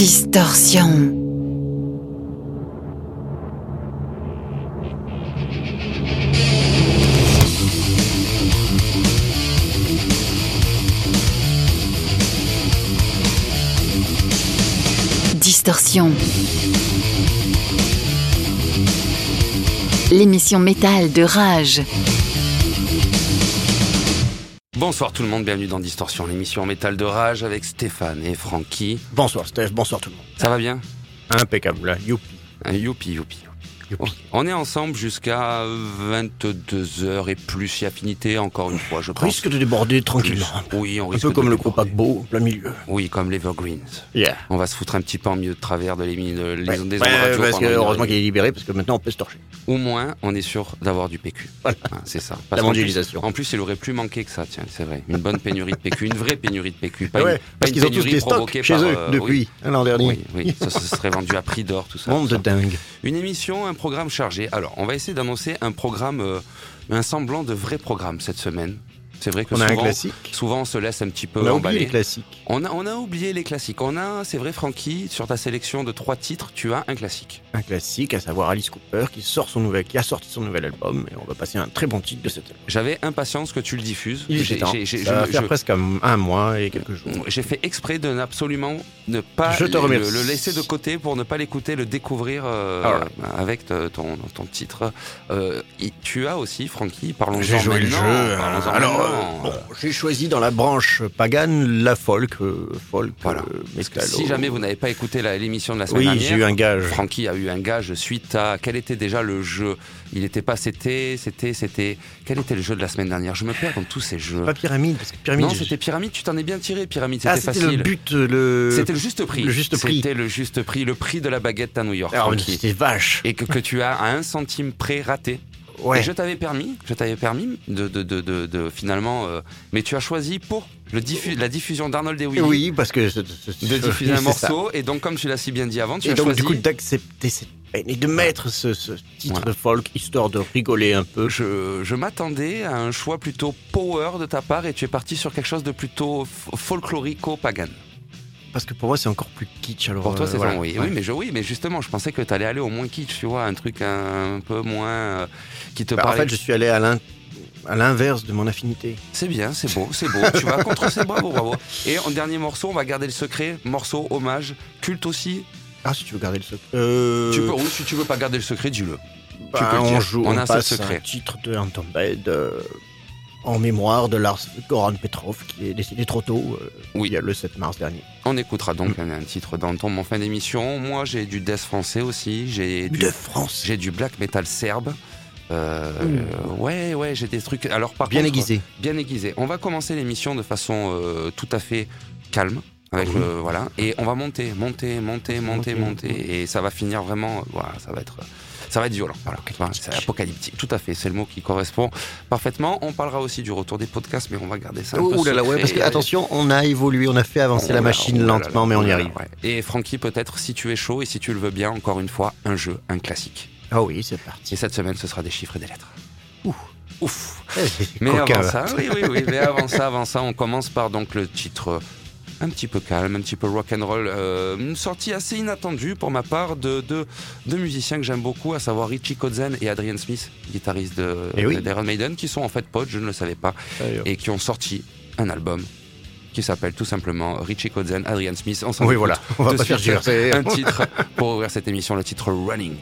Distorsion. Distorsion. L'émission métal de Rage. Bonsoir tout le monde, bienvenue dans Distorsion, l'émission métal de rage avec Stéphane et Francky. Bonsoir Steph, bonsoir tout le monde. Ça va bien? Impeccable, là. youpi. Un Youpi, youpi. On est ensemble jusqu'à 22h et plus, y affinité encore une fois, je pense. Risque de déborder tranquillement. Oui, on Un risque peu de comme le déborder. gros paquebot, plein milieu. Oui, comme l'Evergreens. Yeah. On va se foutre un petit peu en milieu de travers de l'émi- de- les Ouais, ondes des ouais, parce que heureusement qu'il est libéré, parce que maintenant on peut se torcher. Au moins, on est sûr d'avoir du PQ. Voilà. Ah, c'est ça. La Parce qu'en mondialisation. En plus, il aurait plus manqué que ça, tiens, c'est vrai. Une bonne pénurie de PQ, une vraie pénurie de PQ. Pas une, parce qu'ils ont tous des stocks chez par, eux euh, depuis oui. l'an dernier. Oui, ça, ça serait vendu à prix d'or, tout ça. Monde de dingue. Une émission, un programme chargé. Alors, on va essayer d'annoncer un programme, euh, un semblant de vrai programme cette semaine. C'est vrai que On a un souvent, classique. souvent on se laisse un petit peu On a oublié emballer. les classiques. On a, on a oublié les classiques. On a, c'est vrai, Francky, sur ta sélection de trois titres, tu as un classique. Un classique, à savoir Alice Cooper, qui sort son nouvel, qui a sorti son nouvel album, et on va passer un très bon titre de cet album. J'avais impatience que tu le diffuses. Il J'ai- j'ai- j'ai- Ça va faire je- presque un, un mois et quelques jours. J'ai fait exprès de n'absolument ne pas Je te le, laisser de côté pour ne pas l'écouter, le découvrir euh, avec te- ton, ton titre. Euh, tu as aussi, Francky, parlons-en J'ai joué le jeu. hein. Alors, bon, j'ai choisi dans la branche pagane la folk, euh, folk, Voilà. euh, métallo. si jamais vous n'avez pas écouté l'émission de la semaine Oui, dernière, j'ai eu un gage. Francky a eu un gage suite à quel était déjà le jeu. Il n'était pas, c'était, c'était, c'était. Quel était le jeu de la semaine dernière? Je me perds dans tous ces jeux. Pas pyramide, parce que pyramide. Non, c'était pyramide. Tu t'en es bien tiré, pyramide. Ah, C'était c'était facile. le but, le. C'était le juste prix. le juste prix. C'était le juste prix, le prix de la baguette à New York. Alors, Francky. c'était vache. et que, que tu as à un centime près raté. Ouais. Et je t'avais permis, je t'avais permis de, de, de, finalement, euh, mais tu as choisi pour le diffu- la diffusion d'Arnold et Willy Oui, parce que. de diffuser un ça. morceau. Et donc, comme tu l'as si bien dit avant, tu Et as donc, choisi. du coup, d'accepter cette peine et de mettre ce, ce titre Voilà. folk histoire de rigoler un peu. je, je m'attendais à un choix plutôt power de ta part et tu es parti sur quelque chose de plutôt folklorico-pagan. Parce que pour moi, c'est encore plus kitsch. Alors, Pour toi, euh, c'est voilà. ça, oui. Ouais. oui, mais je, oui, mais justement, je pensais que tu allais aller au moins kitsch, tu vois, un truc un, un peu moins euh, qui te Bah, en parlait. fait, je suis allé à l'in- à l'inverse de mon affinité. C'est bien, c'est beau, c'est beau. tu vas contre c'est bravo, bravo. Et en dernier morceau, on va garder le secret. Morceau, hommage, culte aussi. Ah, si tu veux garder le secret. Euh, Tu peux, oui, si tu veux pas garder le secret, dis-le. bah, peux le on dire. joue, On on, a passe secret. un titre de Antombed euh, en mémoire de Lars Goran Petrov qui est décédé trop tôt. euh, Oui. il y a le 7 mars dernier. On écoutera donc un, un titre dans ton en fin d'émission. Moi, j'ai du death français aussi. J'ai du, France. j'ai du black metal serbe. Euh, Ouais, ouais, j'ai des trucs. Alors, par Bien contre, aiguisé. bien aiguisé. On va commencer l'émission de façon euh, tout à fait calme. Avec le- voilà et on va monter monter monter Monter, monter et ça va finir vraiment voilà ça va être ça va être violent voilà c'est apocalyptique tout à fait c'est le mot qui correspond parfaitement on parlera aussi du retour des podcasts mais on va garder ça un peu Oh là là, ouais, parce que attention, on a évolué, on a fait avancer la machine là, là lentement, là, mais on y arrive. ouais. Et Francky, peut-être, si tu es chaud et si tu le veux bien, encore une fois, un jeu, un classique. Ah oui, c'est parti. Et cette semaine, ce sera des chiffres et des lettres. Ouh. Ouf. Eh, Mais avant va. ça, oui, oui, oui. Mais avant ça, avant ça, on commence par donc le titre un petit peu calme, un petit peu rock and roll, euh, une sortie assez inattendue pour ma part de deux de musiciens que j'aime beaucoup, à savoir Richie Kotzen et Adrian Smith, guitariste de Eh oui. d'Iron Maiden, qui sont en fait potes, je ne le savais pas, et qui ont sorti un album qui s'appelle tout simplement Richie Kotzen, Adrian Smith. On s'en Oui, voilà, on va pas faire un titre pour ouvrir cette émission, le titre Running.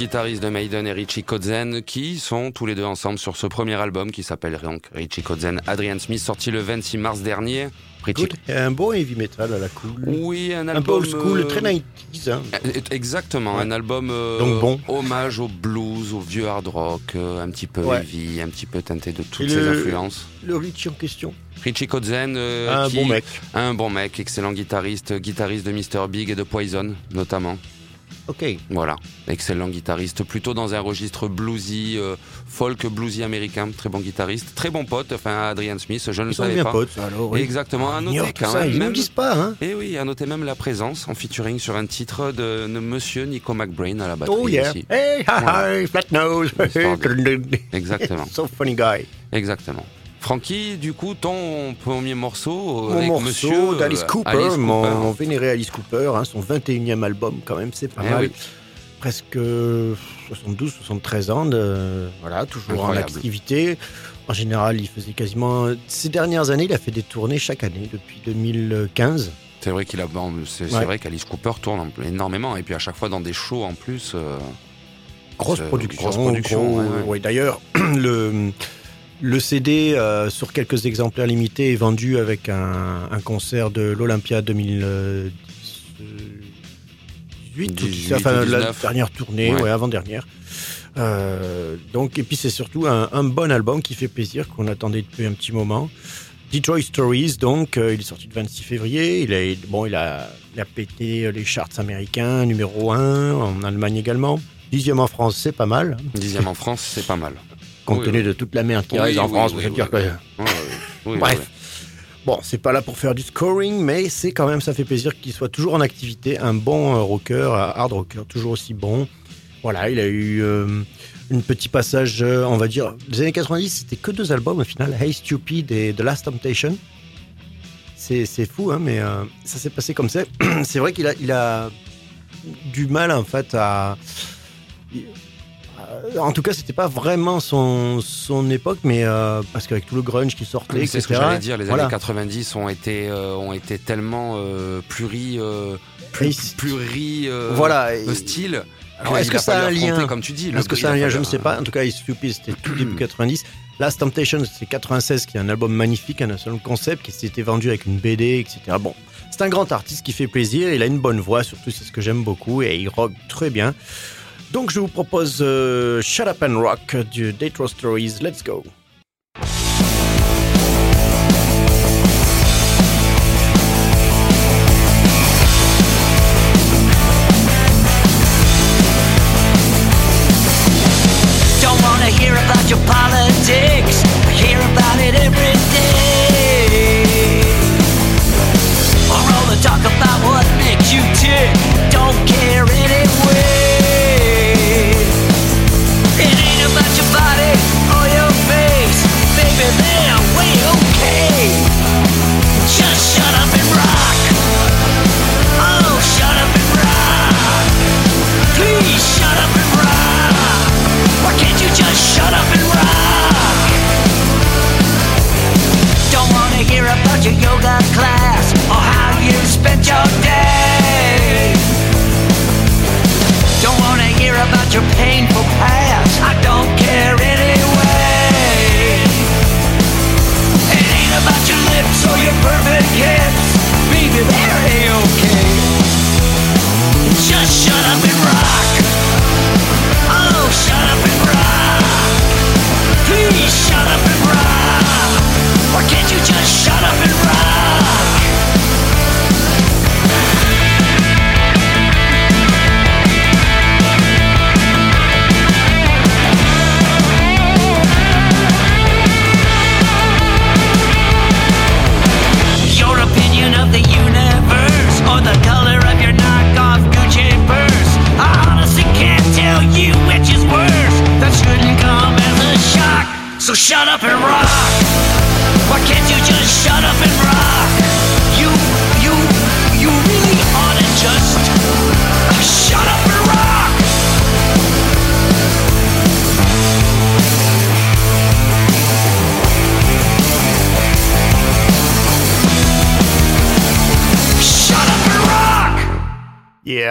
Guitariste de Maiden, et Richie Kotzen, qui sont tous les deux ensemble sur ce premier album qui s'appelle donc Richie Kotzen, Adrian Smith, sorti le 26 mars dernier. Richie... Good. Un bon heavy metal à la cool. Oui, un un album. peu old school, euh, très 90s. Hein. euh, Exactement, Ouais. un album euh, Donc bon. hommage au blues, au vieux hard rock, euh, un petit peu Ouais. heavy, un petit peu teinté de toutes Et ces le- influences. Le Richie en question? Richie Kotzen, un qui- bon mec. un bon mec, excellent guitariste, guitariste de Mr Big et de Poison notamment. Ok. Voilà, excellent guitariste, plutôt dans un registre bluesy, euh, folk bluesy américain, très bon guitariste, très bon pote, enfin Adrian Smith, je ne le Ils sont savais bien pas. potes, alors. oui. Exactement, à noter ignore tout quand ça, même. Ils même- nous disent pas, hein. Et oui, à noter même la présence en featuring sur un titre de, de Monsieur Nico McBrain à la batterie Oh yeah. aussi. Hey, hi, hi, flat nose. Exactement, so funny guy. exactement. Francky, du coup, ton premier morceau euh, Mon avec morceau Monsieur d'Alice euh, Cooper, Alice mon, Cooper. mon vénéré Alice Cooper, hein, son 21e album quand même, c'est pas Eh mal. oui. Presque 72, 73 ans, de, voilà, toujours Incroyable. en activité. En général, il faisait quasiment... Ces dernières années, il a fait des tournées chaque année, depuis 2015. C'est vrai qu'il a, bon, c'est Ouais. vrai qu'Alice Cooper tourne énormément et puis à chaque fois dans des shows en plus. euh, Grosse production. grosse production, gros- ouais. ouais, D'ailleurs, le, le CD euh, sur quelques exemplaires limités est vendu avec un, un concert de l'Olympia 2018, ou 18 enfin, la 19. dernière tournée, Ouais. ouais, avant-dernière. Euh, donc, et puis c'est surtout un, un bon album qui fait plaisir, qu'on attendait depuis un petit moment. Detroit Stories, donc, euh, il est sorti le 26 février. Il a, bon, il a, il a pété les charts américains, numéro 1, en Allemagne également. Dixième en France, c'est pas mal, Dixième en France, c'est pas mal. Compte tenu de toute la merde qui reste en France. Bref. Bon, c'est pas là pour faire du scoring, mais c'est quand même, ça fait plaisir qu'il soit toujours en activité. Un bon euh, rocker, hard rocker, toujours aussi bon. Voilà, il a eu euh, un petit passage, euh, on va dire, les années 90, c'était que deux albums au final, Hey Stupid et The Last Temptation. C'est c'est fou, hein, mais euh, ça s'est passé comme ça. c'est vrai qu'il a, il a du mal, en fait, à. Euh, En tout cas, c'était pas vraiment son, son époque, mais euh, parce qu'avec tout le grunge qui sortait, C'est ce que j'allais dire. Les voilà. années 90 ont été, euh, ont été tellement pluri, plus, pluri, voilà. style. Alors, est-ce que ça a un lien affronter, Comme tu dis. le- Est-ce que ça a un lien Je ne sais pas. En tout cas, It's Stupid, c'était tout début 90. Last Temptation, c'est 96, qui est un album magnifique, un seul concept, qui s'était vendu avec une BD, etc. Bon, c'est un grand artiste qui fait plaisir. Il a une bonne voix, surtout, c'est ce que j'aime beaucoup, et il rock très bien. Donc, je vous propose euh, Shut Up and Rock du Detroit Stories. Let's go.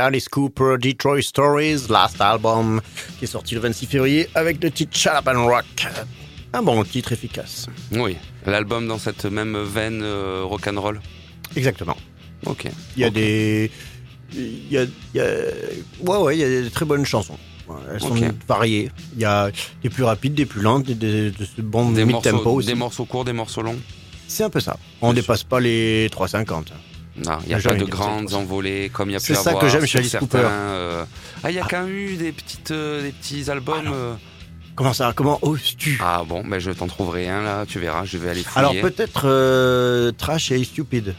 Alice Cooper, Detroit Stories, Last Album, qui est sorti le 26 février avec le titre Shut Up and Rock. Un bon titre efficace. Oui, l'album dans cette même veine euh, rock'n'roll. Exactement. Ok. Il y a des. Il y a, il y a- Ouais, ouais, il y a des très bonnes chansons. Elles sont variées. Il y a des plus rapides, des plus lentes, des, des, Des mid-tempo morceaux, aussi. des morceaux courts, des morceaux longs. C'est un peu ça. On Bien dépasse pas les 3,50. Non, il n'y a Ah, pas de grandes envolées comme il y a pu C'est ça avoir que j'aime chez Alice Cooper. euh, Ah, il y a quand même eu des, petites, euh, des petits albums. euh. Comment ça Comment oses-tu? Ah bon, ben je t'en trouverai un là, tu verras, je vais aller fouiller. Alors peut-être Trash et Stupid.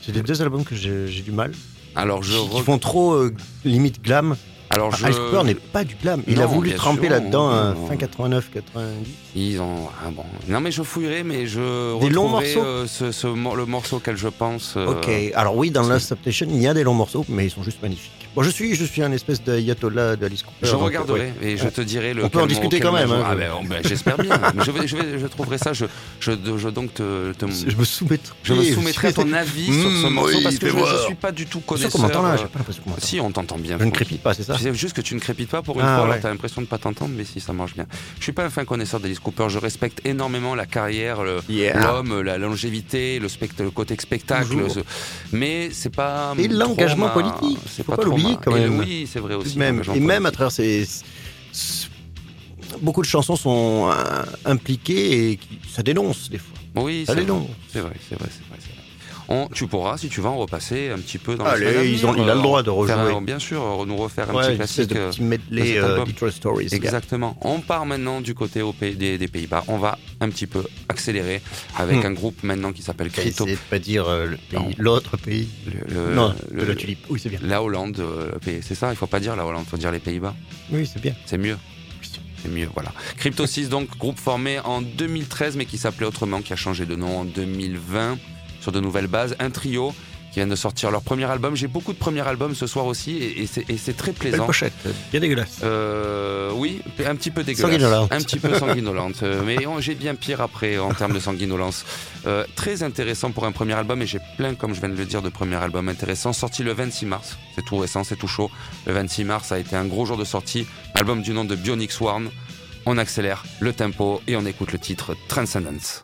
C'est des deux albums que j'ai du mal. Alors je, Qui, qui font trop limite glam. Alors je, Alice Cooper n'est pas du glam. Il a voulu tremper là-dedans hein, fin 89, 90. ils ont, ah bon, non mais je fouillerai, mais je Des longs morceaux euh, ce, le morceau auquel je pense. euh, Ok, alors oui, dans Last Temptation, il y a des longs morceaux, mais ils sont juste magnifiques. Bon, je suis, je suis un espèce d'ayatollah d'Alice Cooper. Je donc, regarderai ouais. et je te dirai le. On peut en discuter quand même, hein. Ah ben, oh, ben, j'espère bien. Je, vais, je, vais, je trouverai ça. Je, je, je donc te, te- Je me soumettrai. je me soumettrai à ton avis sur ce Mmh, morceau oui, parce que je ne suis pas du tout sûr connaisseur. qu'on m'entend là, euh, j'ai pas l'impression qu'on m'entend. Si, on t'entend bien. Je ne crépite pas, c'est ça C'est juste que tu ne crépites pas pour une Ah, fois, ouais. t'as l'impression de pas t'entendre, mais si ça marche bien. Je suis pas un fin connaisseur d'Alice Cooper, je respecte énormément la carrière, l'homme, la longévité, le, côté spectacle, mais c'est pas. Et l'engagement politique, C'est pas trop l'oublier ma- quand et même. oui, c'est vrai aussi. Même, l'engagement et même à travers ces. Beaucoup de chansons sont euh, impliquées et ça dénonce des fois. Oui, Ça dénonce. C'est vrai, c'est vrai, c'est vrai. C'est. On- tu pourras, si tu veux, en repasser un petit peu dans Allez, les semaines à ils ont- il a le droit de rejouer. un- bien sûr, nous refaire un Ouais, petit classique. de euh, petit medley euh, Stories. Exactement. On part maintenant du côté au pays- des, des Pays-Bas. On va un petit peu accélérer avec Hmm. un groupe maintenant qui s'appelle Crypto. de pas dire euh, le l'autre pays. Le- le- non, le- la tulipe. Oui, c'est bien. La Hollande, le c'est ça, il faut pas dire la Hollande, il faut dire les Pays-Bas. Oui, c'est bien. C'est mieux. C'est mieux, voilà. Crypto 6, donc, groupe formé en 2013, mais qui s'appelait autrement, qui a changé de nom en 2020, sur de nouvelles bases. Un trio qui vient de sortir leur premier album. J'ai beaucoup de premiers albums ce soir aussi, et, et c'est- et c'est très Belle plaisant. pochette, bien dégueulasse. Euh, oui, un petit peu dégueulasse. Sanguinolente. Un petit peu sanguinolente. euh, mais j'ai bien pire après en termes de sanguinolence. Euh, très intéressant pour un premier album et j'ai plein, comme je viens de le dire, de premiers albums intéressants. Sorti le 26 mars. C'est tout récent, c'est tout chaud. Le 26 mars a été un gros jour de sortie. Album du nom de Bionic Swarm. On accélère le tempo et on écoute le titre. Transcendence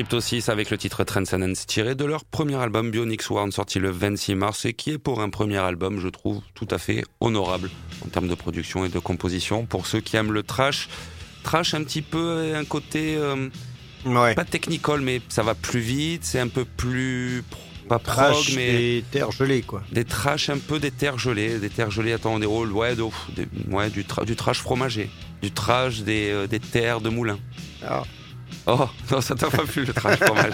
Crypto 6 avec le titre Transcendence tiré de leur premier album Bionic Sworn sorti le 26 mars et qui est pour un premier album, je trouve, tout à fait honorable en termes de production et de composition. Pour ceux qui aiment le trash, trash un petit peu, un côté euh, Ouais. pas technical, mais ça va plus vite, c'est un peu plus pas prog, Trash mais et terre gelée, quoi. des trash un peu des terres gelées, des terres gelées, attends, des rôles, ouais, de- des- ouais, du, tra- du trash fromager, du trash des, euh, des terres de moulin. Ah. Oh, non, ça t'a pas plu le trash fromage.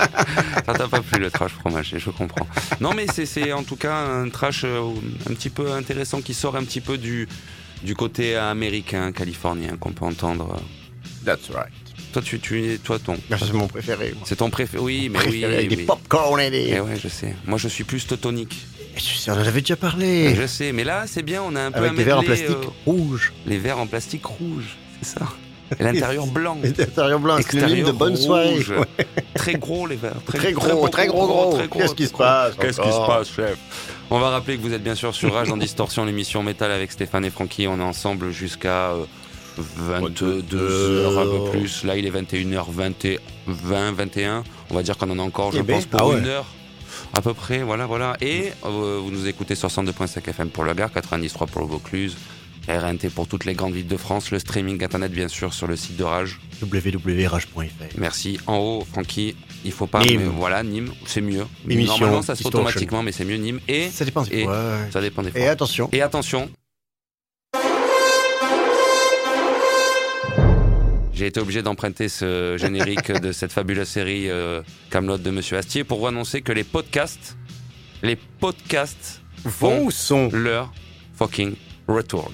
ça t'a pas plu le trash fromage, je comprends. Non, mais c'est- en tout cas un trash euh, un petit peu intéressant qui sort un petit peu du, du côté américain, californien qu'on peut entendre. That's right. Toi, tu, tu, toi, ton. Ah, C'est mon préféré. C'est ton préféré. Oui, mais oui. Préféré avec des oui. popcorn et des. Eh ouais, je sais. Moi, je suis plus teutonique. On en avait déjà parlé. Je sais, mais là, c'est bien. On a un peu Avec un des verres en plastique euh, rouge. les verres en plastique rouge, c'est ça. L'intérieur blanc. L'intérieur blanc, Extérieur de bonne soirée. Ouais. Très gros les verres. Très gros, très gros, gros. très Qu'est-ce qui se passe Qu'est-ce qui se passe, chef? On va rappeler que vous êtes bien sûr sur Rage en Distorsion, l'émission métal avec Stéphane et Francky. On est ensemble jusqu'à euh, 22 heures un peu plus. Là, il est 21h20, 20, 21. On va dire qu'on en a encore, je Eh ben, pense, pour ah ouais. une heure. À peu près, voilà, voilà. Et euh, vous nous écoutez sur 102.5 FM pour le Gard, 93 pour le Vaucluse, RNT pour toutes les grandes villes de France, le streaming internet bien sûr sur le site de Rage. www.rage.fr. Merci. En haut, Francky, il faut pas. Nîmes. mais voilà, Nîmes, c'est mieux. Émission, Normalement, ça se fait automatiquement, mais c'est mieux Nîmes. Et Ça dépend des Et- fois. ça dépend des fois. Et attention, Et attention. J'ai été obligé d'emprunter ce générique de cette fabuleuse série euh, Camelot de Monsieur Astier pour vous annoncer que les podcasts, les podcasts vont ou sont? leur fucking retour.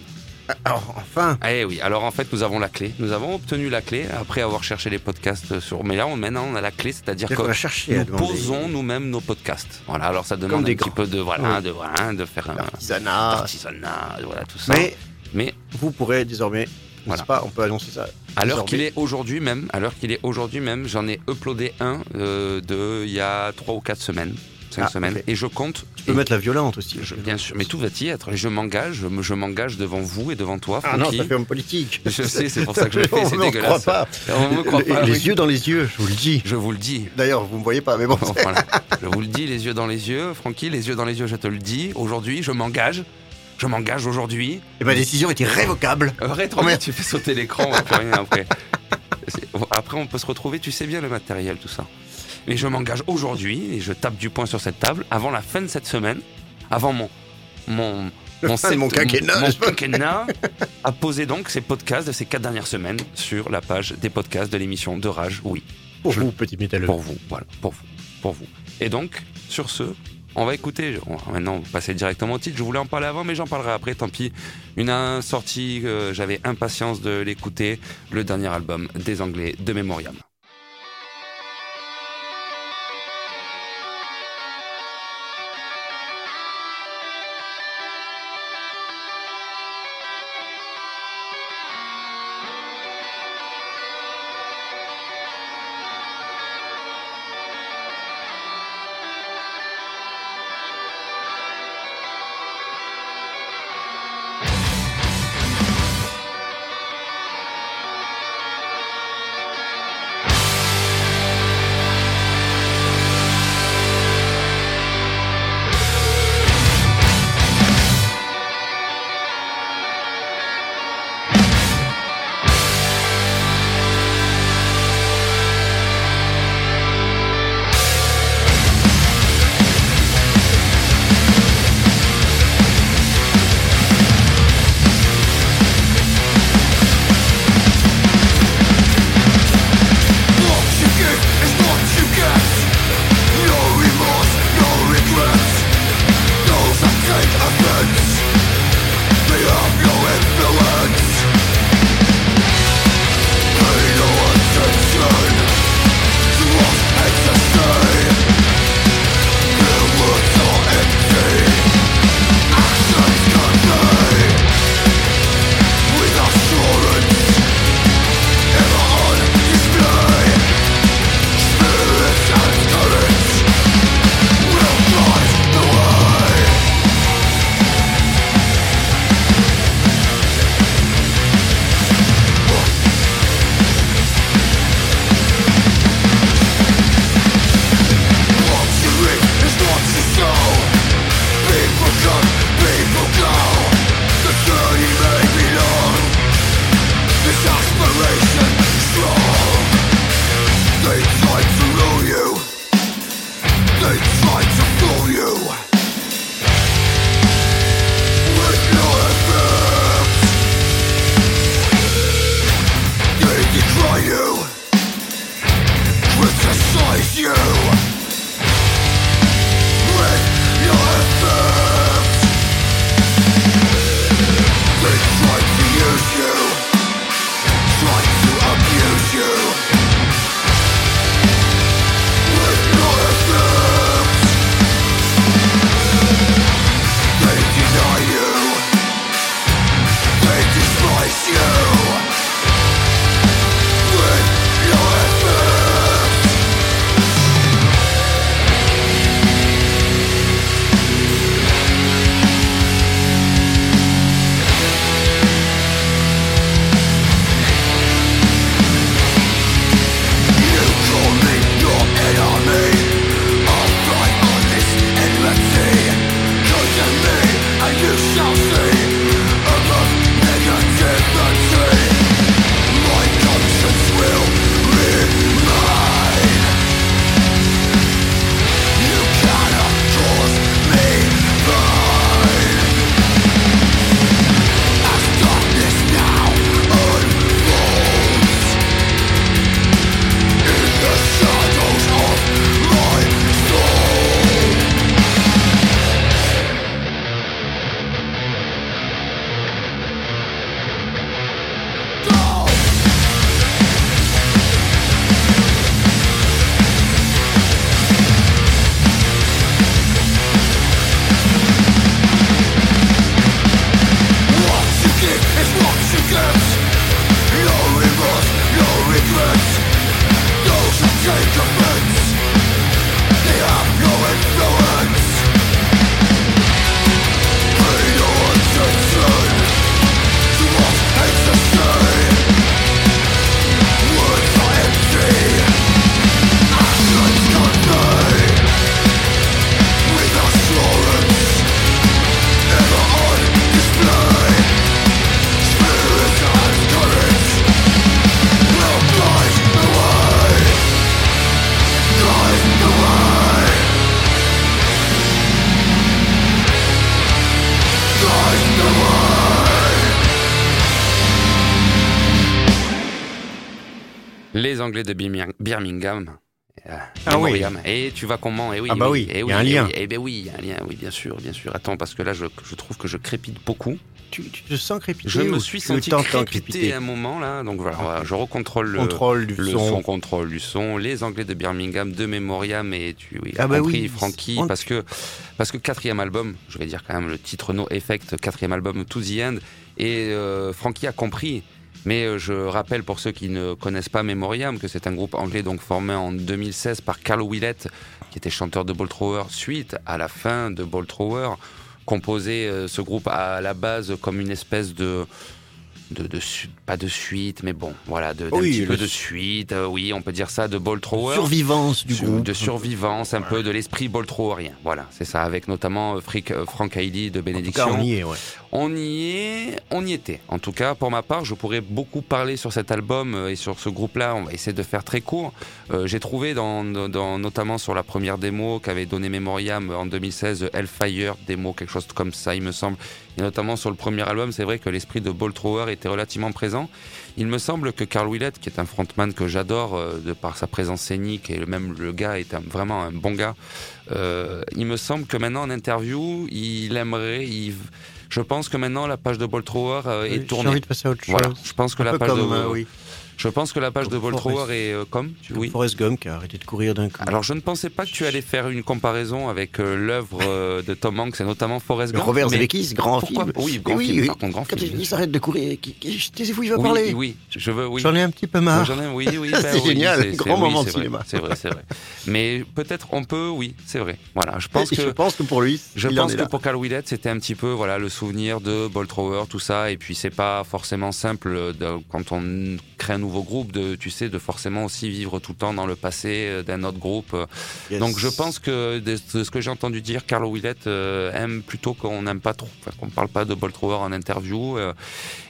Alors, enfin, Eh oui, alors en fait nous avons la clé. Nous avons obtenu la clé après avoir cherché les podcasts sur. Mais là on, maintenant on a la clé, c'est-à-dire on que va chercher à nous demander. posons nous-mêmes nos podcasts. Voilà, alors ça demande Comme un petit peu de voilà, Oui. de voilà, de faire un Artisanat. artisanat, voilà tout ça. Mais Mais vous pourrez désormais, Voilà. n'est-ce pas, on peut annoncer ça. à l'heure désormais. qu'il est aujourd'hui même, à l'heure qu'il est aujourd'hui même, j'en ai uploadé un euh, de il y a trois ou quatre semaines, cinq Ah, semaines, et je compte. Tu peux et- mettre la violente aussi. je- bien sûr, mais tout va y être. Et je m'engage, je, me- je m'engage devant vous et devant toi, Ah non, ça fait homme politique. Je sais, c'est pour ça que je le fais, c'est dégueulasse. croit pas. On me croit pas, les oui. yeux dans les yeux, je vous le dis. Je vous le dis. D'ailleurs, vous me voyez pas, mais bon. Bon, voilà. Je vous le dis, les yeux dans les yeux, Francky, les yeux dans les yeux, je te le dis. Aujourd'hui, je m'engage. Je m'engage aujourd'hui. Et ma décision est irrévocable. Arrête, Oh, merde. tu fais sauter l'écran, on va plus rien après. Après, on peut se retrouver, tu sais bien le matériel, tout ça. Mais je m'engage aujourd'hui et je tape du poing sur cette table avant la fin de cette semaine, avant mon mon fin de mon quinquennat, mon quinquennat, à poser donc ces podcasts de ces quatre dernières semaines sur la page des podcasts de l'émission de Rage. Oui, Pour Je- vous, petit métalleux. pour vous, voilà, pour vous, pour vous. Et donc, sur ce, on va écouter, on va maintenant directement au titre, je voulais en parler avant, mais j'en parlerai après, tant pis. Une sortie, euh, j'avais impatience de l'écouter, le dernier album des Anglais de Memoriam. Anglais de Birming- Birmingham. Euh, Ah oui. Et tu vas comment? Et oui, Ah bah oui, et il y a un lien. Et, ben oui, il y a un lien, oui, bien sûr, bien sûr. Attends, parce que là, je, je trouve que je crépite beaucoup. Tu, tu te sens crépiter Je me suis senti t'entends crépiter? à un moment là, donc voilà, voilà, je recontrôle le, Contrôle du le son. son, contrôle du son. Les Anglais de Birmingham, de Memoriam et tu oui, Ah bah compris, oui, Frankie, on- parce que parce que quatrième album, je vais dire quand même le titre No Effect, quatrième album To the End, et euh, Frankie a compris. Mais euh, je rappelle pour ceux qui ne connaissent pas Memoriam que c'est un groupe anglais donc formé en 2016 par Carl Willett, qui était chanteur de Ball Thrower, suite à la fin de Ball Thrower, composé euh, ce groupe à la base comme une espèce de de, de pas de suite, mais bon, voilà, de, d'un Oui, petit peu de su- suite, euh, oui, on peut dire ça, de ball thrower. Survivance du groupe. de survivance, un peu de l'esprit ball throwerien. Voilà, c'est ça, avec notamment euh, Frick, euh, Frank Hailey de En tout cas, Bénédiction. on y est, ouais. On y est, on y était. En tout cas, pour ma part, je pourrais beaucoup parler sur cet album et sur ce groupe-là. On va essayer de faire très court. Euh, J'ai trouvé, dans, dans- notamment sur la première démo qu'avait donné Memoriam en 2016, Hellfire, démo, quelque chose comme ça, il me semble. Et notamment sur le premier album, c'est vrai que l'esprit de Ball Thrower était relativement présent. Il me semble que Carl Willett, qui est un frontman que j'adore euh, de par sa présence scénique et même le gars est un- vraiment un bon gars, euh, il me semble que maintenant en interview, il aimerait, il- je pense que maintenant la page de Ball Thrower euh, J'ai est tournée. envie de passer à autre chose. Voilà, je pense que Un la page comme, de oui, je pense que la page de Comme Forrest. est euh, comme tu oui. Forrest Gump qui a arrêté de courir d'un coup. Alors je ne pensais pas que tu allais faire une comparaison avec euh, l'œuvre euh, de Tom Hanks et notamment Forrest Gump. Robert Zemeckis, grand pourquoi film. Oui, grand oui, film. oui. Par contre, grand Quand film. il s'arrête de courir, taisez-vous, il va oui, parler. oui, je veux, oui. J'en ai un petit peu marre. J'en ai, oui, oui, C'est ben oui, génial, c'est- grand c'est- moment de c'est vrai, cinéma. C'est vrai, c'est vrai. Mais peut-être on peut, oui, c'est vrai. Voilà, je pense Et que je pense que pour lui, Je pense que pour Carl Willett, c'était un petit peu voilà le souvenir de Ball Thrower, tout ça, et puis c'est pas forcément simple quand on crée un nouveau groupe de, tu sais, de forcément aussi vivre tout le temps dans le passé euh, d'un autre groupe. Yes. Donc je pense que de, ce que j'ai entendu dire, Carl Willett euh, aime plutôt qu'on n'aime pas trop, qu'on parle pas de Ball Thrower en interview euh,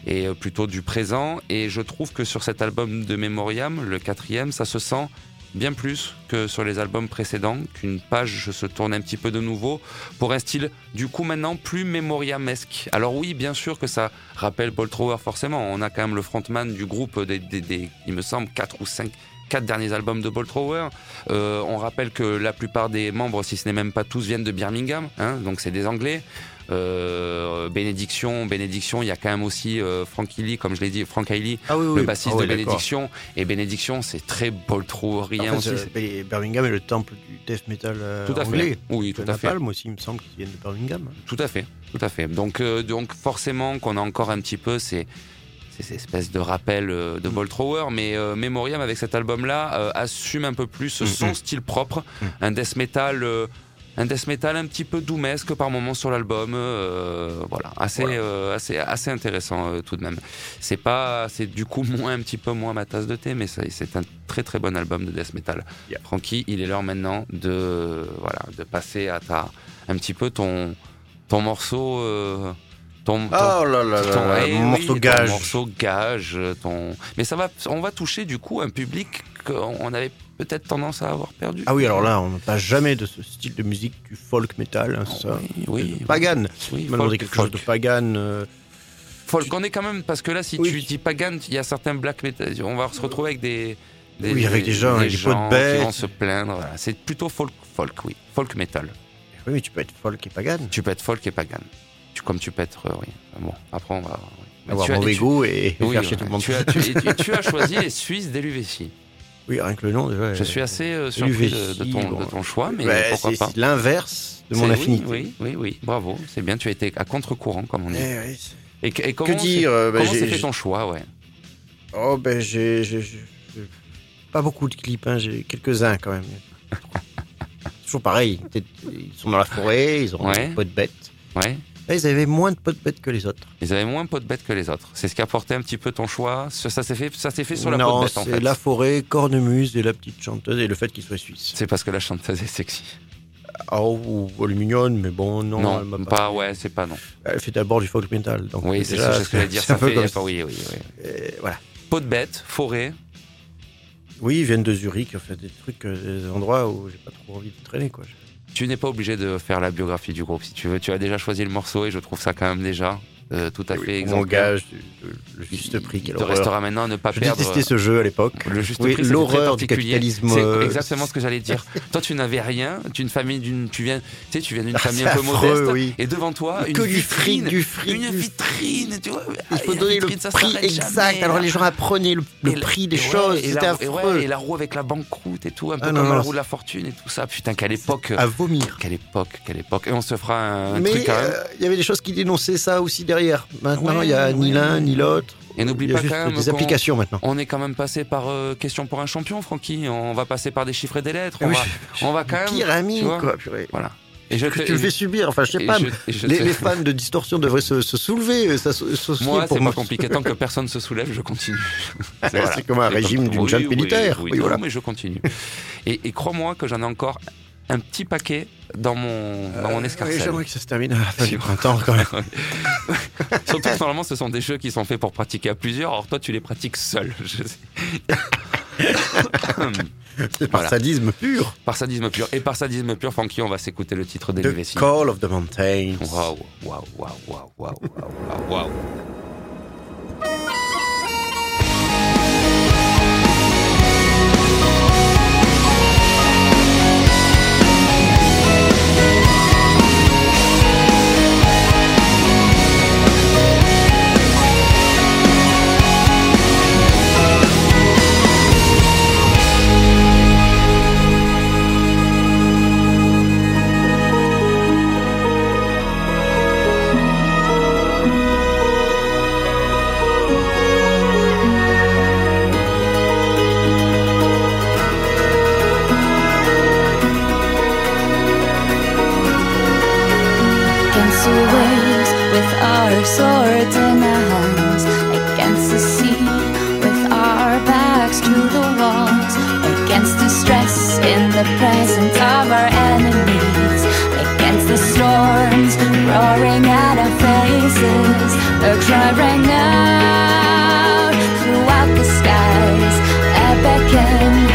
et euh, plutôt du présent. Et je trouve que sur cet album de Memoriam, le quatrième, ça se sent bien plus que sur les albums précédents, qu'une page se tourne un petit peu de nouveau pour un style du coup maintenant plus mémoriamesque. Alors oui, bien sûr que ça rappelle Ball Thrower forcément. On a quand même le frontman du groupe des, des, des- il me semble, quatre ou cinq quatre derniers albums de Ball Thrower. Euh, on rappelle que la plupart des membres, si ce n'est même pas tous, viennent de Birmingham, hein, donc c'est des Anglais. Euh, bénédiction, bénédiction, il y a quand même aussi euh, Frankie Lee, comme je l'ai dit, Frank Hailey, Ah oui, oui. le bassiste Ah de. Bénédiction. Et Bénédiction, c'est très Ball Throwerien En fait, aussi. euh, Birmingham est le temple du death metal Tout à anglais. fait. Oui, tout à fait. Napalm aussi, il me semble qu'ils viennent de Birmingham. Tout à fait, tout à fait. Donc, euh, donc forcément qu'on a encore un petit peu ces, ces ces espèces de rappels euh, de Ball Thrower, mais euh, Memoriam avec cet album-là euh, assume un peu plus Mm, son mm. style propre, Mm. un death metal. euh, un death metal un petit peu doumesque par moment sur l'album, euh, voilà, assez, Voilà. euh, assez, assez intéressant euh, tout de même. C'est pas, c'est du coup moins un petit peu moins ma tasse de thé, mais c'est un très très bon album de death metal. Yeah. Francky, il est l'heure maintenant de, voilà, de passer à ta, un petit peu ton, ton morceau, ton, ton- Oh là là ton- là, eh oui, morceau ton gage. morceau gage, ton. Mais ça va, on va toucher du coup un public qu'on avait peut-être tendance à avoir perdu. Ah oui, alors là, on ne passe jamais de ce style de musique du folk metal, hein, ça. Oui, oui, Pagan. oui, folk, quelque chose de pagan. euh, Folk, on est quand même parce que là, si tu dis pagan, il y a certains black metal, on va se retrouver avec des. Oui, avec des gens, avec des gens qui vont se plaindre. Voilà. C'est plutôt folk, folk, oui, folk metal. Oui, mais tu peux être folk et pagan. Tu peux être folk et pagan. Tu, comme tu peux être, euh, oui. Bon, après on va. oui. Avoir tu mauvais tu- goût et Oui, faire chier ouais. tout le monde. Tu as, tu, et tu- tu as choisi les Suisses d'Helvétie. Oui, rien que le nom déjà. Je suis assez euh, surpris de, de ton, bon. de ton choix, mais bah, pourquoi pas? c'est l'inverse de mon affinité. Oui, oui, oui, oui, bravo, c'est bien, tu as été à contre-courant, comme on dit. Eh oui, Et, comment que dire bah, Comment j'ai- s'est fait ton choix, ouais? Oh, ben j'ai. Pas beaucoup de clips, hein, j'ai quelques-uns quand même. Toujours pareil. Ils sont dans la forêt, ils ont Ouais. pots de bêtes. Ouais. Là, ils avaient moins de pots de bêtes que les autres. Ils avaient moins de peau de bête que les autres. C'est ce qui a porté un petit peu ton choix. Ça ça s'est fait, ça s'est fait sur la non, de bête, en c'est fait. la forêt, cornemuse et la petite chanteuse et le fait qu'il soit suisse. C'est parce que la chanteuse est sexy. Oh, elle est mignonne, mais bon, non. Non, elle pas, ouais, c'est pas non. Elle fait d'abord du folk metal. Donc Oui, c'est ça, ce que je voulais dire. c'est un Ça peu fait, comme enfin, oui, oui, oui. Euh, voilà. Peau de bête, forêt. Oui, ils viennent de Zurich, en fait, des trucs, euh, des endroits où j'ai pas trop envie de traîner, quoi. Tu n'es pas obligé de faire la biographie du groupe si tu veux. Tu as déjà choisi le morceau et je trouve ça quand même déjà euh, tout à fait On exemplaire. engage le juste prix. Il te restera maintenant à ne pas Je perdre. détestais ce jeu à l'époque. Le juste Oui, prix, l'horreur du capitalisme, C'est euh, exactement ce que j'allais dire. toi, tu n'avais rien. Tu une famille d'une, tu viens, tu sais, tu viens d'une Ah, famille un peu affreux, modeste. oui. Et devant toi, une Que du vitrine, fric, du fric, une vitrine, tu vois. Il faut la donner le vitrine, prix exact. jamais, Alors les gens apprenaient le, prix des ouais, choses. et C'était ouais, affreux. et la roue avec la banqueroute et tout, un peu Ah, comme non, la roue de la fortune et tout ça. Putain, quelle époque. À vomir. Quelle époque, quelle époque. Et on se fera un, Mais truc même. euh, il y avait des choses qui dénonçaient ça aussi derrière. Maintenant, Ouais, il y a ni ouais. l'un ni l'autre. Et n'oublie pas quand même des applications maintenant. On est quand même passé par euh, question pour un champion, Francky. On va passer par des chiffres et des lettres. On, Oui. va, on va quand même. Vois. quoi, purée. Voilà. Et je Que te- tu le fais subir. Enfin, je sais pas. je- les, te- les fans de distorsion devraient se, se soulever, s'associer Moi, pour c'est pas me- compliqué. Tant que personne se soulève, je continue. C'est comme un régime d'une junte militaire. Oui, Oui, non, voilà. mais je continue. Et, et crois-moi que j'en ai encore un petit paquet dans mon, dans mon Euh, escarcelle. oui, J'aimerais que ça se termine à la fin du printemps quand même. Surtout que normalement, ce sont des jeux qui sont faits pour pratiquer à plusieurs. Or, toi, tu les pratiques seul. Je sais. C'est par Voilà. sadisme pur. par sadisme pur. Et par sadisme pur, Francky, on va s'écouter le titre The d'Elevesi. Call of the Mountains. Waouh, waouh, waouh, waouh, waouh, waouh, waouh. Swords in our hands, against the sea with our backs to the walls, against the stress in the presence of our enemies, against the storms roaring at our faces. A cry rang out throughout the skies, a beckon,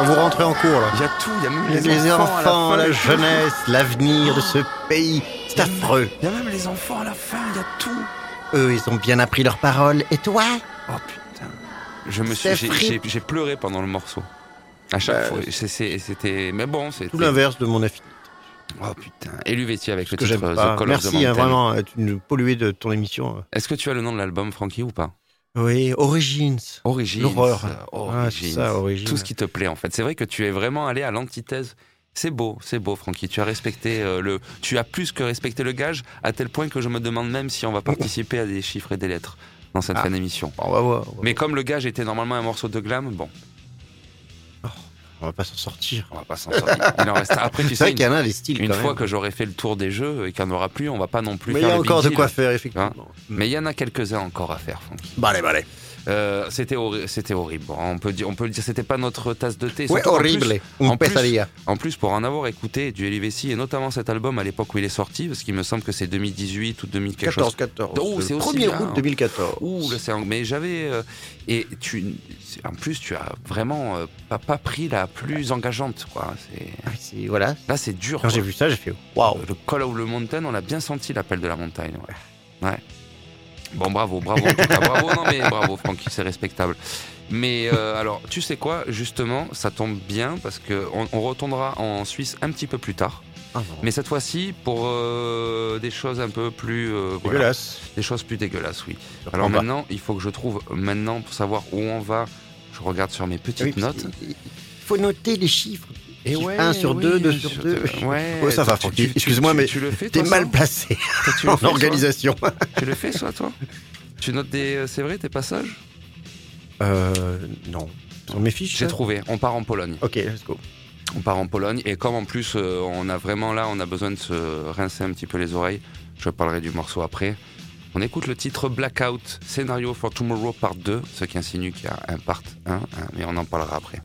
Quand vous rentrez en cours, là. Il y a tout, il y a même les, les enfants, enfants, à la, jeunesse, l'avenir de ce pays. C'est affreux. Il y a même les enfants à la fin, il y a tout. Eux, ils ont bien appris leurs paroles. Et toi Oh putain. Je me suis, C'est j'ai, pleuré pendant le morceau. À chaque Bah, fois. C'est- c'est- C'était, mais bon, c'était. Tout l'inverse de mon affinité. Oh putain. Et Luvetti avec le Que titre The the Merci, hein, Mountain. vraiment. Tu nous pollué de ton émission. Est-ce que tu as le nom de l'album, Frankie, ou pas? Oui, Origins. Origins. L'horreur. Ah, c'est Origins. ça, Origins. Tout ce qui te plaît, en fait. C'est vrai que tu es vraiment allé à l'antithèse. C'est beau, c'est beau, Francky. Tu as respecté euh, le, tu as plus que respecté le gage, à tel point que je me demande même si on va participer à des chiffres et des lettres dans cette Ah. fin d'émission. On va voir. on va- Mais comme le gage était normalement un morceau de glam, bon, On va pas s'en sortir. on va pas s'en sortir. Il en reste. Après, tu sais, qu'il y en a des styles une quand fois même. que j'aurai fait le tour des jeux et qu'il n'y en aura plus, on va pas non plus Mais il y a encore de quoi faire, effectivement. Mais il y en a quelques-uns encore à faire, Francky. Bah, allez, bah, allez. Euh, c'était horri- c'était horrible. On peut dire, on peut le dire, c'était pas notre tasse de thé. Ouais, Surtout qu'en plus- horrible. en plus-. En plus, pour en avoir écouté du Vessi, et notamment cet album à l'époque où il est sorti, parce qu'il me semble que c'est 2018 ou 2000 quelque 14, chose. 14. Oh, c'est aussi 1er bien. août 2014. Ouh, là, mais j'avais euh, et tu en plus tu as vraiment euh, pas, pas pris la plus engageante quoi. C'est Ah, Voilà. là c'est dur. Quand j'ai vu ça, j'ai fait waouh. Le Call of the Mountain, on a bien senti l'appel de la montagne. Ouais. Ouais. Bon, bravo, bravo. en tout cas, bravo, non mais bravo, Francky, c'est respectable. Mais euh, alors, tu sais quoi, justement, ça tombe bien parce que on, on retournera en Suisse un petit peu plus tard. Ah. Mais cette fois-ci pour euh, des choses un peu plus euh, voilà, des choses plus dégueulasses, oui. Je Alors maintenant, il faut que je trouve maintenant pour savoir où on va. Je regarde sur mes petites Oui, notes. qu'il- Il faut noter les chiffres. Et Chiffre ouais, un sur oui, deux, deux je- sur deux. Ouais. Ouais, ça va, Tu- Francky. tu- Excuse-moi, tu- mais tu fais. T'es mal placé tu en fais, organisation. Tu le fais, soit toi Tu notes des. euh, C'est vrai, tes passages Euh, non. Sur mes fiches J'ai trouvé. On part en Pologne. Ok, let's go. On part en Pologne. Et comme en plus, euh, on a vraiment là, on a besoin de se rincer un petit peu les oreilles. Je parlerai du morceau après. On écoute le titre Blackout, Scénario for Tomorrow Part 2, ce qui insinue qu'il y a un Part 1, hein, mais on en parlera après.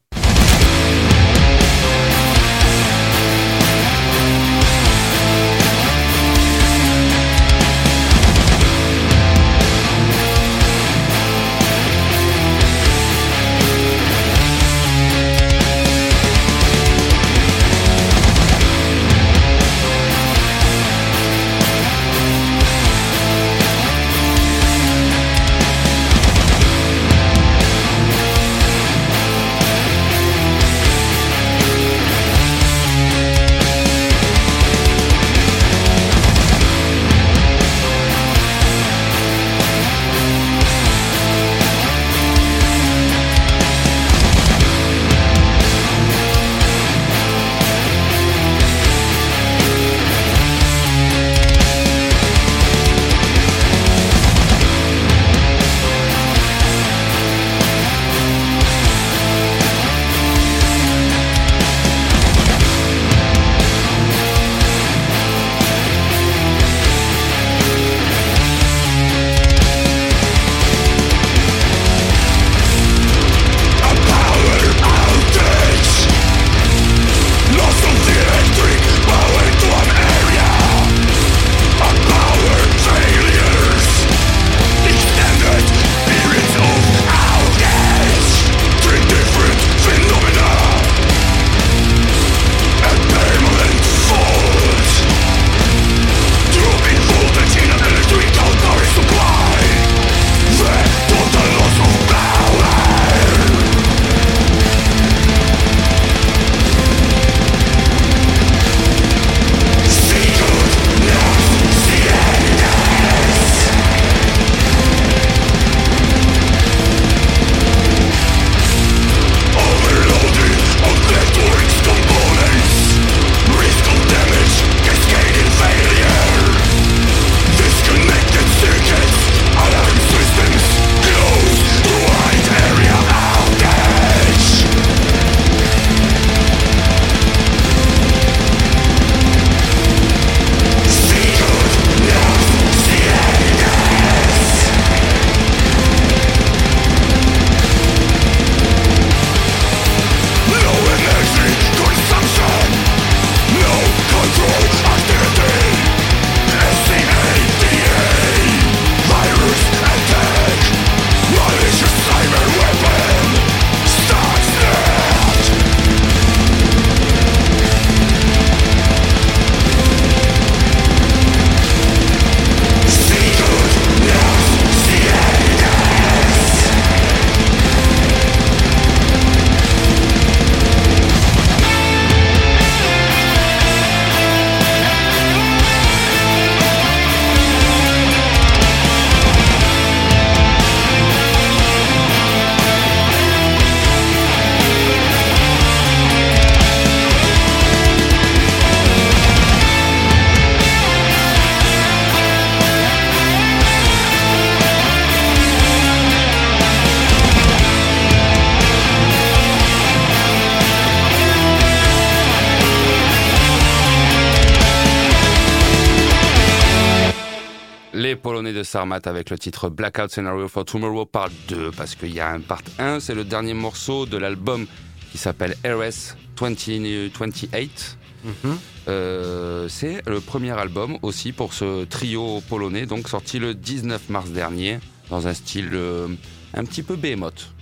Sarmat avec le titre Blackout Scenario for Tomorrow Part 2 parce qu'il y a un Part 1, c'est le dernier morceau de l'album qui s'appelle RS 2028. Mhm. Euh, c'est le premier album aussi pour ce trio polonais, donc sorti le 19 mars dernier dans un style euh, un petit peu behemoth,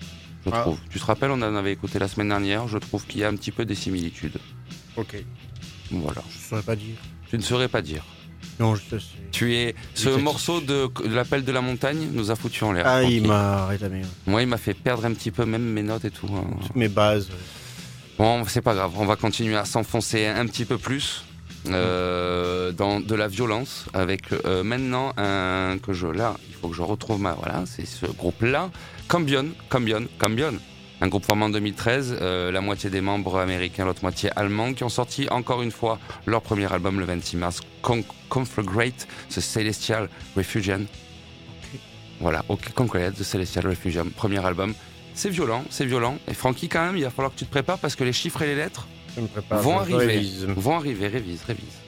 je Ah. trouve. Tu te rappelles, on en avait écouté la semaine dernière, je trouve qu'il y a un petit peu des similitudes. Ok. Voilà. Je saurais pas dire. Tu ne saurais pas dire. Non, je sais. Tu es. Ce morceau de de l'appel de la montagne nous a foutu en l'air. Ah, il m'a rétamé. Moi, il m'a fait perdre un petit peu même mes notes et tout. hein. Toutes mes bases. Bon, c'est pas grave, on va continuer à s'enfoncer un petit peu plus euh, dans de la violence avec euh, maintenant un que je là, il faut que je retrouve ma voilà, c'est ce groupe là, Cambion, Cambion, Cambion. Un groupe formé en 2013, euh, la moitié des membres américains, l'autre moitié allemands, qui ont sorti encore une fois leur premier album le 26 mars, Con Conflagrate, The Celestial Refugian. Voilà, ok, Concrete, The Celestial Refugium, premier album. C'est violent, c'est violent. Et Francky, quand même, il va falloir que tu te prépares parce que les chiffres et les lettres vont arriver. révise. Vont arriver, révise, révise.